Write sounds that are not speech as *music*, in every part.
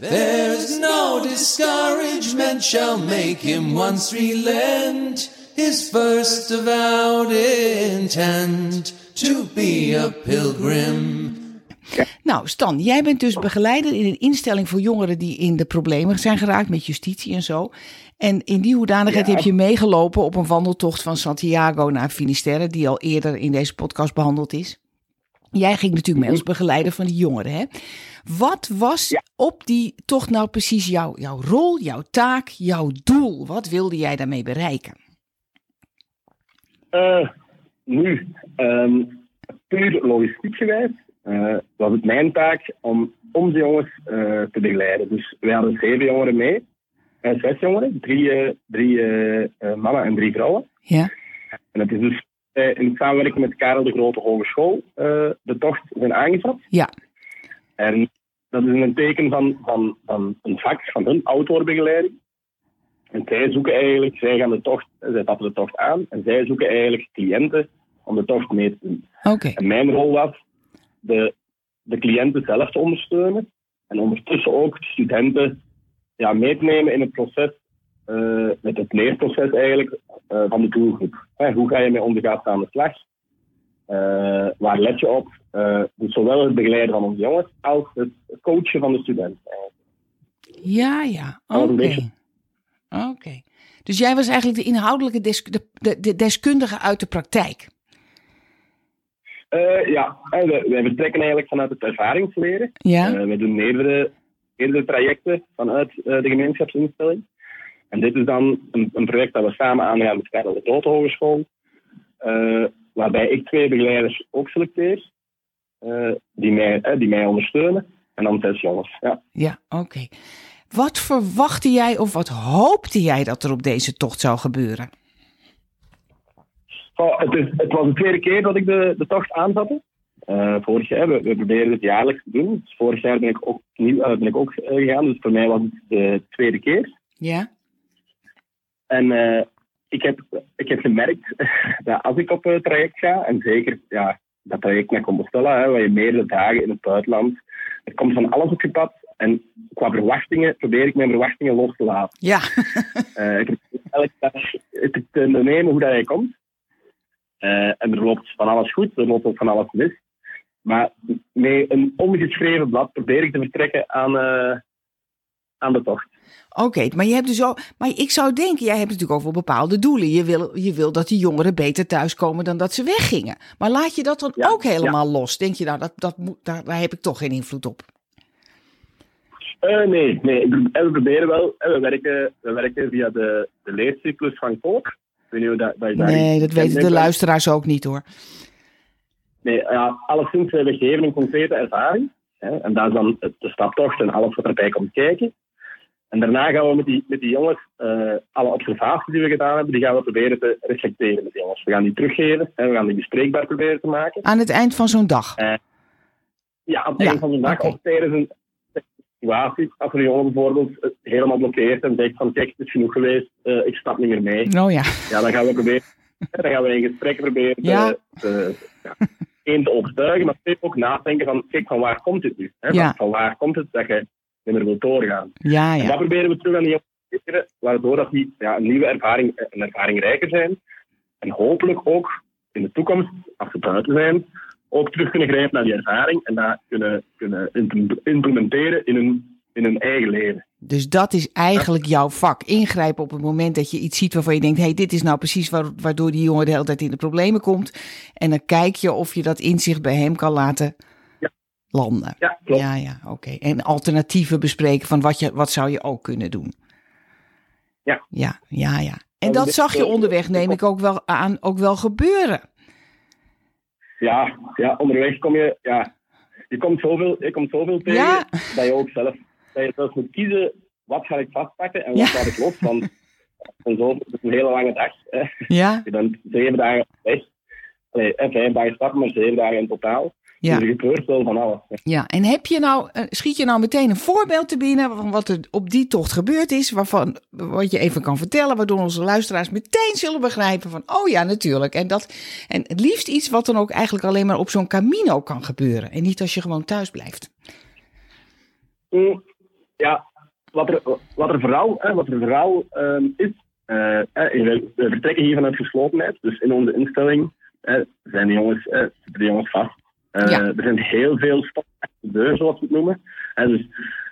There's no discouragement shall make him once relent his first avowed intent to be a pilgrim. Nou, Stan, jij bent dus begeleider in een instelling voor jongeren die in de problemen zijn geraakt met justitie en zo. En in die hoedanigheid Ja. heb je meegelopen op een wandeltocht van Santiago naar Finisterre, die al eerder in deze podcast behandeld is. Jij ging natuurlijk mee als begeleider van die jongeren, hè? Wat was Ja. op die tocht nou precies jouw, jouw rol, jouw taak, jouw doel? Wat wilde jij daarmee bereiken? Eh, nu, ehm, puur logistiek gewijs, eh, was het mijn taak om onze jongens eh, te begeleiden. Dus wij hadden zeven jongeren mee, en zes jongeren, drie, drie mannen en drie vrouwen. Ja, En het is dus in samenwerking met Karel de Grote Hogeschool eh, de tocht zijn aangevat. ja, En dat is een teken van, van, van een vak, van hun outdoorbegeleiding. En zij zoeken eigenlijk, zij gaan de tocht, zij tappen de tocht aan en zij zoeken eigenlijk cliënten om de tocht mee te doen. oké. En mijn rol was de, de cliënten zelf te ondersteunen en ondertussen ook de studenten ja, mee te nemen in het proces, eh, met het leerproces eigenlijk, eh, van de doelgroep. Hoe ga je met ondergaat aan de slag? Eh, waar let je op? Dus zowel het begeleiden van onze jongens als het coachen van de studenten. Ja, ja, oké. Oké. Dus jij was eigenlijk de inhoudelijke de, de, de deskundige uit de praktijk. Ja, wij, wij vertrekken eigenlijk vanuit het ervaringsleren. Ja? We doen meerdere, meerdere trajecten vanuit de gemeenschapsinstelling. En dit is dan een, een project dat we samen aangaan met Karel de Hogeschool. eh, waarbij ik twee begeleiders ook selecteer. eh, die, mij, eh, die mij ondersteunen. En dan zes jongens. Ja. Ja, oké. Wat verwachtte jij of wat hoopte jij dat er op deze tocht zou gebeuren? Het, is, het was de tweede keer dat ik de, de tocht aanvatte. Eh, vorig jaar, we, we proberen het jaarlijks te doen. Dus vorig jaar ben ik ook, nieuw, ben ik ook gegaan. Dus voor mij was het de tweede keer. Ja? En eh, ik, heb, ik heb gemerkt *laughs* dat als ik op een traject ga, en zeker ja, dat traject naar Compostela, hè, waar je meerdere dagen in het buitenland, er komt van alles op je pad. En qua verwachtingen probeer ik mijn verwachtingen los te laten. Ja. *laughs* Eh, ik probeer elke dag te, te nemen hoe dat hij komt. Eh, en er loopt van alles goed, er loopt ook van alles mis. Maar met een ongeschreven blad probeer ik te vertrekken aan, aan de tocht. Oké, maar je hebt dus ook. Maar ik zou denken, jij hebt natuurlijk ook wel bepaalde doelen. Je wil, je wil dat die jongeren beter thuiskomen dan dat ze weggingen. Maar laat je dat dan Ja, ook helemaal los? Denk je, nou, dat, dat moet, daar, daar heb ik toch geen invloed op. Eh, nee, nee. eh, we proberen wel. eh, We werken, we werken via de, de leercyclus van dat, dat daar Nee, dat weten de luisteraars ook niet hoor. Nee, ja, alleszins, we geven een concrete ervaring. Hè, en dat is dan de staptocht en alles wat erbij komt kijken. En daarna gaan we met die, met die jongens, eh, alle observaties die we gedaan hebben, die gaan we proberen te reflecteren met die jongens. We gaan die teruggeven en we gaan die bespreekbaar proberen te maken. Aan het eind van zo'n dag. Ja, aan het Ja, einde van de dag oké. of tijdens een situatie, als een jongen bijvoorbeeld eh, helemaal blokkeert en zegt van kijk, het is genoeg geweest, eh, ik stap niet meer mee. Oh ja. Ja, dan gaan we proberen, dan gaan we in gesprek proberen te, Ja. te, ja, één te overtuigen, maar ook nadenken van kijk, van waar komt het nu? Hè? Ja. Van, waar komt het dat je meer wilt doorgaan? Ja, En dat ja. proberen we terug aan die jongens te waardoor dat die ja, een nieuwe ervaring, een ervaring rijker zijn. En hopelijk ook in de toekomst, als ze buiten zijn, ook terug kunnen grijpen naar die ervaring en dat kunnen, kunnen imp- implementeren in hun, in hun eigen leven. Dus dat is eigenlijk jouw vak. Ingrijpen op het moment dat je iets ziet waarvan je denkt: hé, hey, dit is nou precies wa- waardoor die jongen de hele tijd in de problemen komt. En dan kijk je of je dat inzicht bij hem kan laten Ja. Landen. Ja, klopt. Ja, ja, oké. En alternatieven bespreken van wat, je, wat zou je ook kunnen doen. Ja. Ja, ja, ja. En Ja, dat zag je onderweg, neem ik ook wel aan, ook wel gebeuren. Ja, ja, onderweg kom je, ja, je komt zoveel, je komt zoveel tegen Ja. dat je ook zelf, dat je zelfs moet kiezen wat ga ik vastpakken en wat Ja. laat ik los. Want *laughs* en zo, het is een hele lange dag. Hè. Ja, Je bent zeven dagen weg. Hè, vijf dagen stappen, maar zeven dagen in totaal. Ja. Dus wel van alles. Ja, en heb je nou, eh, schiet je nou meteen een voorbeeld te binnen van wat er op die tocht gebeurd is, waarvan wat je even kan vertellen, waardoor onze luisteraars meteen zullen begrijpen van, oh ja, natuurlijk. En dat, en het liefst iets wat dan ook eigenlijk alleen maar op zo'n camino kan gebeuren en niet als je gewoon thuis blijft. Mm, ja, wat er, wat er vooral, hè, wat er vooral ehm, is, eh, hè, we, vertrekken hier vanuit geslotenheid. Dus in onze instelling zijn de jongens, zitten de jongens vast. Eh, Ja. Er zijn heel veel stappen achter de deur, zoals we het noemen. Hè, dus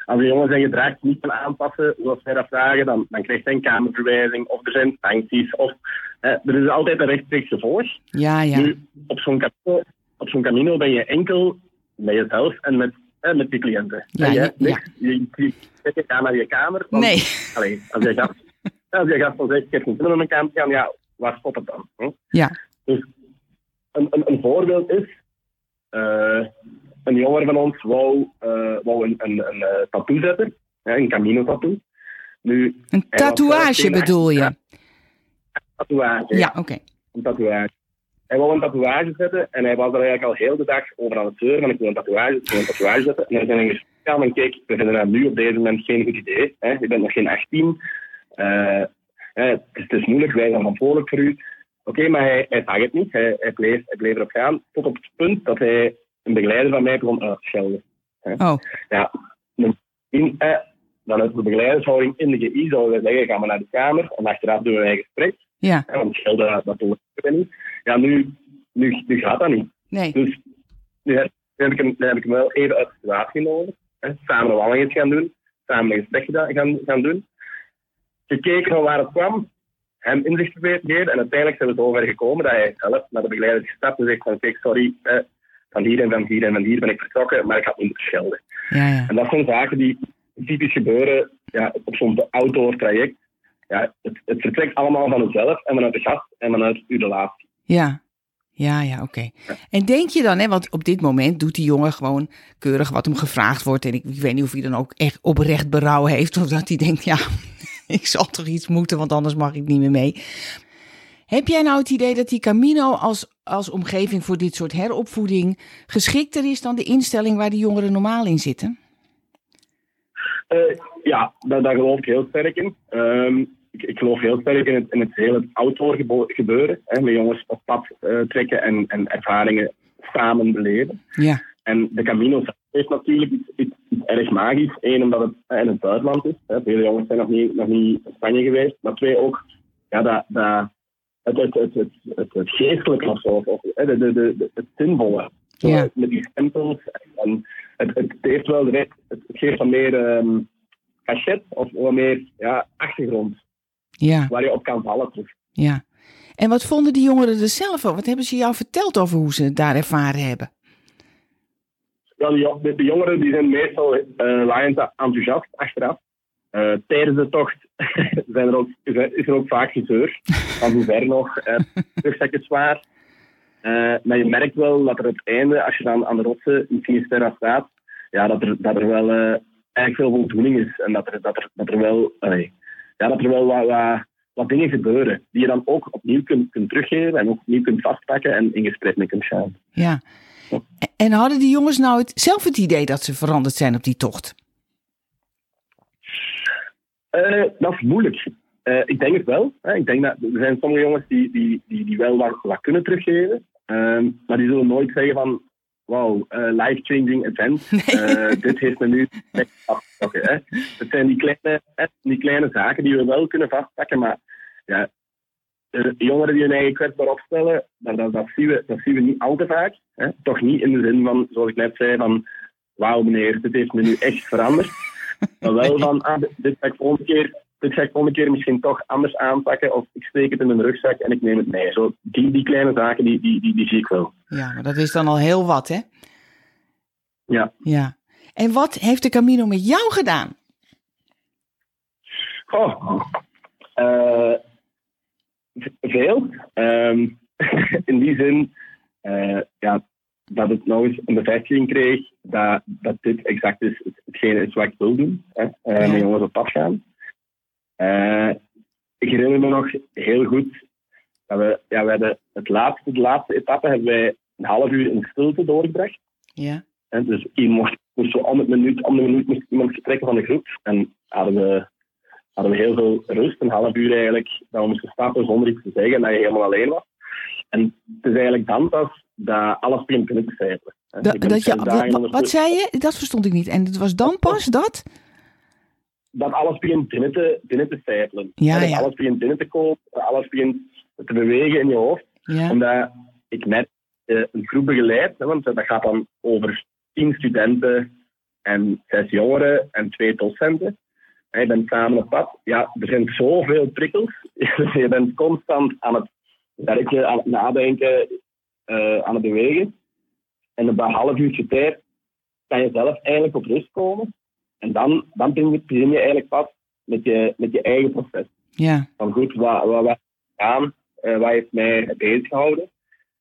als de jongen zijn gedrag niet kan aanpassen, zoals wij dat vragen, dan, dan krijgt hij een kamerverwijzing of er zijn sancties. Of, er is altijd een rechtstreeks gevolg. Ja, ja. Nu, op zo'n camino, op zo'n camino ben je enkel met jezelf en met, eh, met die cliënten. Ja, En je, ja, je, je, gaat naar je kamer. want- Nee. Allee, als je gaat, *laughs* als je gaat dan zegt, ik heb geen zin om in mijn kamer te gaan, ja, waar stopt het dan? Hm? Ja. Dus een, een, een voorbeeld is, een jongen van ons wou, eh, wou een, een, een eh, tattoo zetten, een camino tattoo. Nu, Een eh, tatoeage bedoel je? Ja, tatoeage. Ja, oké. een tatoeage. Hij wou een tatoeage zetten en hij was er eigenlijk al heel de dag over aan het zeuren van ik wil een tatoeage, ik wil een tatoeage zetten. En dan in gesprek gegaan van kijk, we vinden dat nu op deze moment geen goed idee. Hè. Je bent nog geen 18. Eh, hè, het, is, het is moeilijk, wij zijn verantwoordelijk voor u. Oké, maar hij, hij zag het niet. Hij, hij, bleef, hij bleef erop gaan tot op het punt dat hij een begeleider van mij begon uit te schelden. Oh, Ja, in, eh, vanuit de begeleidershouding in de GI zouden we zeggen, ga maar naar de kamer en achteraf doen wij een gesprek. ja. Ja, want schelden, dat tolereert we niet. Ja, nu, nu, nu gaat dat niet. Nee. Dus nu heb, nu heb, ik, hem, nu heb ik hem wel even uit de situatie genomen. Hè, samen een wandeling gaan doen. Samen een gesprek gaan, gaan doen. Gekeken van waar het kwam. Hem inzicht proberen te geven. En uiteindelijk zijn we zover gekomen dat hij zelf naar de begeleider gestapt en zegt van kijk, sorry, eh, van hier en van hier en van hier ben ik vertrokken, maar ik had niet schelden. Ja, ja. En dat zijn zaken die typisch gebeuren ja, op zo'n outdoor traject. Ja, het, het vertrekt allemaal van uzelf en vanuit de gast en vanuit uw relatie. Ja, ja, ja, oké. En denk je dan, hè, want op dit moment doet die jongen gewoon keurig wat hem gevraagd wordt. En ik, ik weet niet of hij dan ook echt oprecht berouw heeft. Of dat hij denkt, ja, *laughs* ik zal toch iets moeten, want anders mag ik niet meer mee. Heb jij nou het idee dat die Camino als, als omgeving voor dit soort heropvoeding geschikter is dan de instelling waar die jongeren normaal in zitten? Eh, ja, daar, daar geloof ik heel sterk in. Ehm, ik, ik geloof heel sterk in het, in het hele outdoor gebeuren. Hè, met jongens op pad eh, trekken en, en ervaringen samen beleven. Ja, En de Camino zelf heeft natuurlijk iets, iets, iets erg magisch. Eén, omdat het eh, in het buitenland is. Hè. Vele jongens zijn nog niet, nog niet in Spanje geweest. Maar twee, ook ja, dat, dat, het, het, het, het, het, het geestelijke of zo. Of, of, hè, de, de, de, de- het zinvolle. Ja. Met die stempels. En het, het heeft wel direct, het, geeft wat meer ehm cachet of wat meer ja, achtergrond ja, waar je op kan vallen. terug. ja. En wat vonden die jongeren er zelf van? Wat hebben ze jou verteld over hoe ze het daar ervaren hebben? Wel, de, jo- de, de jongeren die zijn meestal eh laaiend enthousiast achteraf. Eh, tijdens de tocht *laughs* zijn er ook, is, er, ook vaak gezeur. Van hoe ver nog, eh, rugzak is zwaar. Eh, maar je merkt wel dat er op het einde, als je dan aan de rotsen in Finisterra staat, ja, dat, er, dat er wel eh, eigenlijk veel voldoening is. En dat er, dat er, dat er wel, ja, dat er wel wat, wat, wat dingen gebeuren die je dan ook opnieuw kunt, kunt teruggeven en ook opnieuw kunt vastpakken en in gesprek mee kunt gaan. Ja. En hadden die jongens nou het, zelf het idee dat ze veranderd zijn op die tocht? Eh, dat is moeilijk. Eh, ik denk het wel. Hè. Ik denk dat er zijn sommige jongens die, die, die, die wel wat, wat kunnen teruggeven. Ehm, maar die zullen nooit zeggen van wauw, eh, life-changing event. *laughs* Dit heeft me nu echt afgetrokken. Hè. Het zijn die kleine, die kleine zaken die we wel kunnen vastpakken. Maar ja, jongeren die hun eigen kwetsbaar opstellen, dat, dat, dat, zien we, dat zien we niet al te vaak. Hè. Toch niet in de zin van, zoals ik net zei, van wauw meneer, dit heeft me nu echt veranderd. *laughs* Maar wel van, ah, dit- ga ik volgende keer, dit ga ik volgende keer misschien toch anders aanpakken. Of ik steek het in mijn rugzak en ik neem het mee. Zo, die, die kleine zaken, die, die, die, die zie ik wel. Ja, maar dat is dan al heel wat, hè? Ja. Ja. En wat heeft de Camino met jou gedaan? Goh. Eh, v- veel. Ehm, *laughs* in die zin eh, ja, dat het nog eens een bevestiging kreeg dat, dat dit exact is het- hetgene is wat ik wil doen. Hè? Ja. Met jongens op pad gaan. Eh, ik herinner me nog heel goed dat we, ja, we hadden het laatste, de laatste etappe hebben wij een half uur in stilte doorgebracht. Ja. Hè, dus iemand mocht, moest zo om, het minuut, om de minuut moest iemand vertrekken van de groep. En hadden we, hadden we heel veel rust, een half uur eigenlijk, dat we moesten stappen zonder iets te zeggen en dat je helemaal alleen was. En het is eigenlijk dan pas dat alles begint te cijferen. Da- dat je, wa- wat zei je? Dat verstond ik niet. En het was dan pas dat? dat alles begint binnen te, binnen te sijpelen. Ja, dat ja. alles begint binnen te komen, dat alles begint te bewegen in je hoofd. Ja. Omdat ik net eh, een groep begeleid, hè, want dat gaat dan over tien studenten en zes jongeren en twee docenten. Je bent samen op pad. Ja, er zijn zoveel prikkels. *laughs* je bent constant aan het werken, aan het nadenken, eh, aan het bewegen. En op een half uurtje tijd kan je zelf eigenlijk op rust komen. En dan, dan begin je- begin je eigenlijk pas met je, met je eigen proces ja. van goed, wat, wat, wat, aan, eh, wat heeft mij bezig gehouden.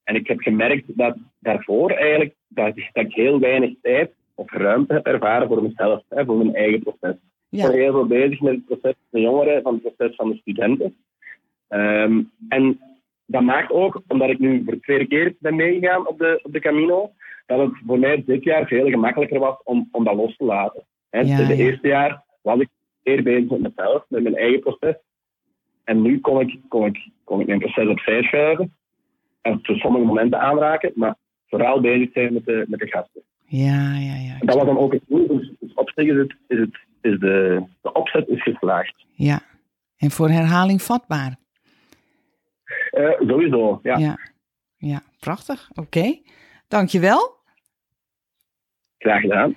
En ik heb gemerkt dat daarvoor eigenlijk dat, dat ik heel weinig tijd of ruimte heb ervaren voor mezelf, hè, voor mijn eigen proces. Ik ben heel veel bezig met het proces van de jongeren, van het proces van de studenten. Ehm, en dat maakt ook, omdat ik nu voor de tweede keer ben meegegaan op de, op de Camino, dat het voor mij dit jaar veel gemakkelijker was om, om dat los te laten. Ja, het ja. eerste jaar was ik meer bezig met mezelf, met mijn eigen proces. En nu kon ik, kon ik, kon ik mijn proces opzij schuiven. En op sommige momenten aanraken, maar vooral bezig zijn met de, met de gasten. Ja, ja, ja. En dat was dan ook het doel. Dus, dus op zich is, het, is, het, is de, de opzet is geslaagd. Ja. En voor herhaling vatbaar. Eh, sowieso, ja. Ja. Ja, prachtig. Oké. Dankjewel. Graag gedaan.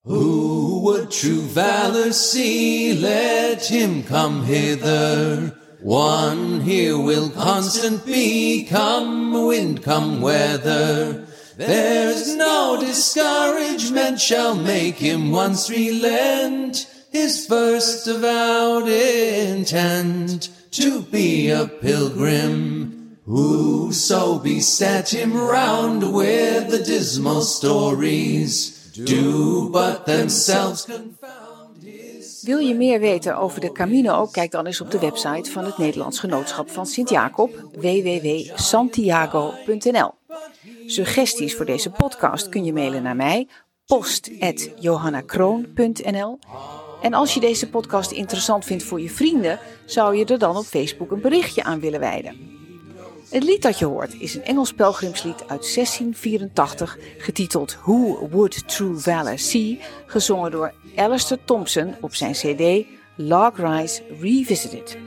Who would true valor see? Let him come hither. One here will constant be, come wind, come weather. There's no discouragement shall make him once relent his first avowed intent to be a pilgrim. Whoso beset him round with the dismal stories do but themselves confound his. Wil je meer weten over de Camino? Kijk dan eens op de website van het Nederlands Genootschap van Sint-Jacob, www.santiago.nl. Suggesties voor deze podcast kun je mailen naar mij, post.johannakroon.nl. En als je deze podcast interessant vindt voor je vrienden, zou je er dan op Facebook een berichtje aan willen wijden. Het lied dat je hoort is een Engels pelgrimslied uit 1684, getiteld Who Would True Valor See, gezongen door Alistair Thompson op zijn CD Log Rise Revisited.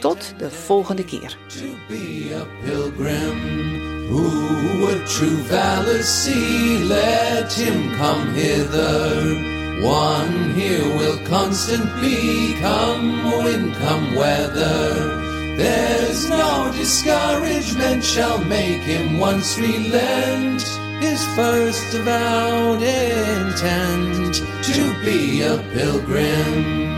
Tot de volgende keer. Who would true valor see? Let him come hither. One here will constant be, come wind, come weather. There's no discouragement shall make him once relent his first avowed intent to be a pilgrim.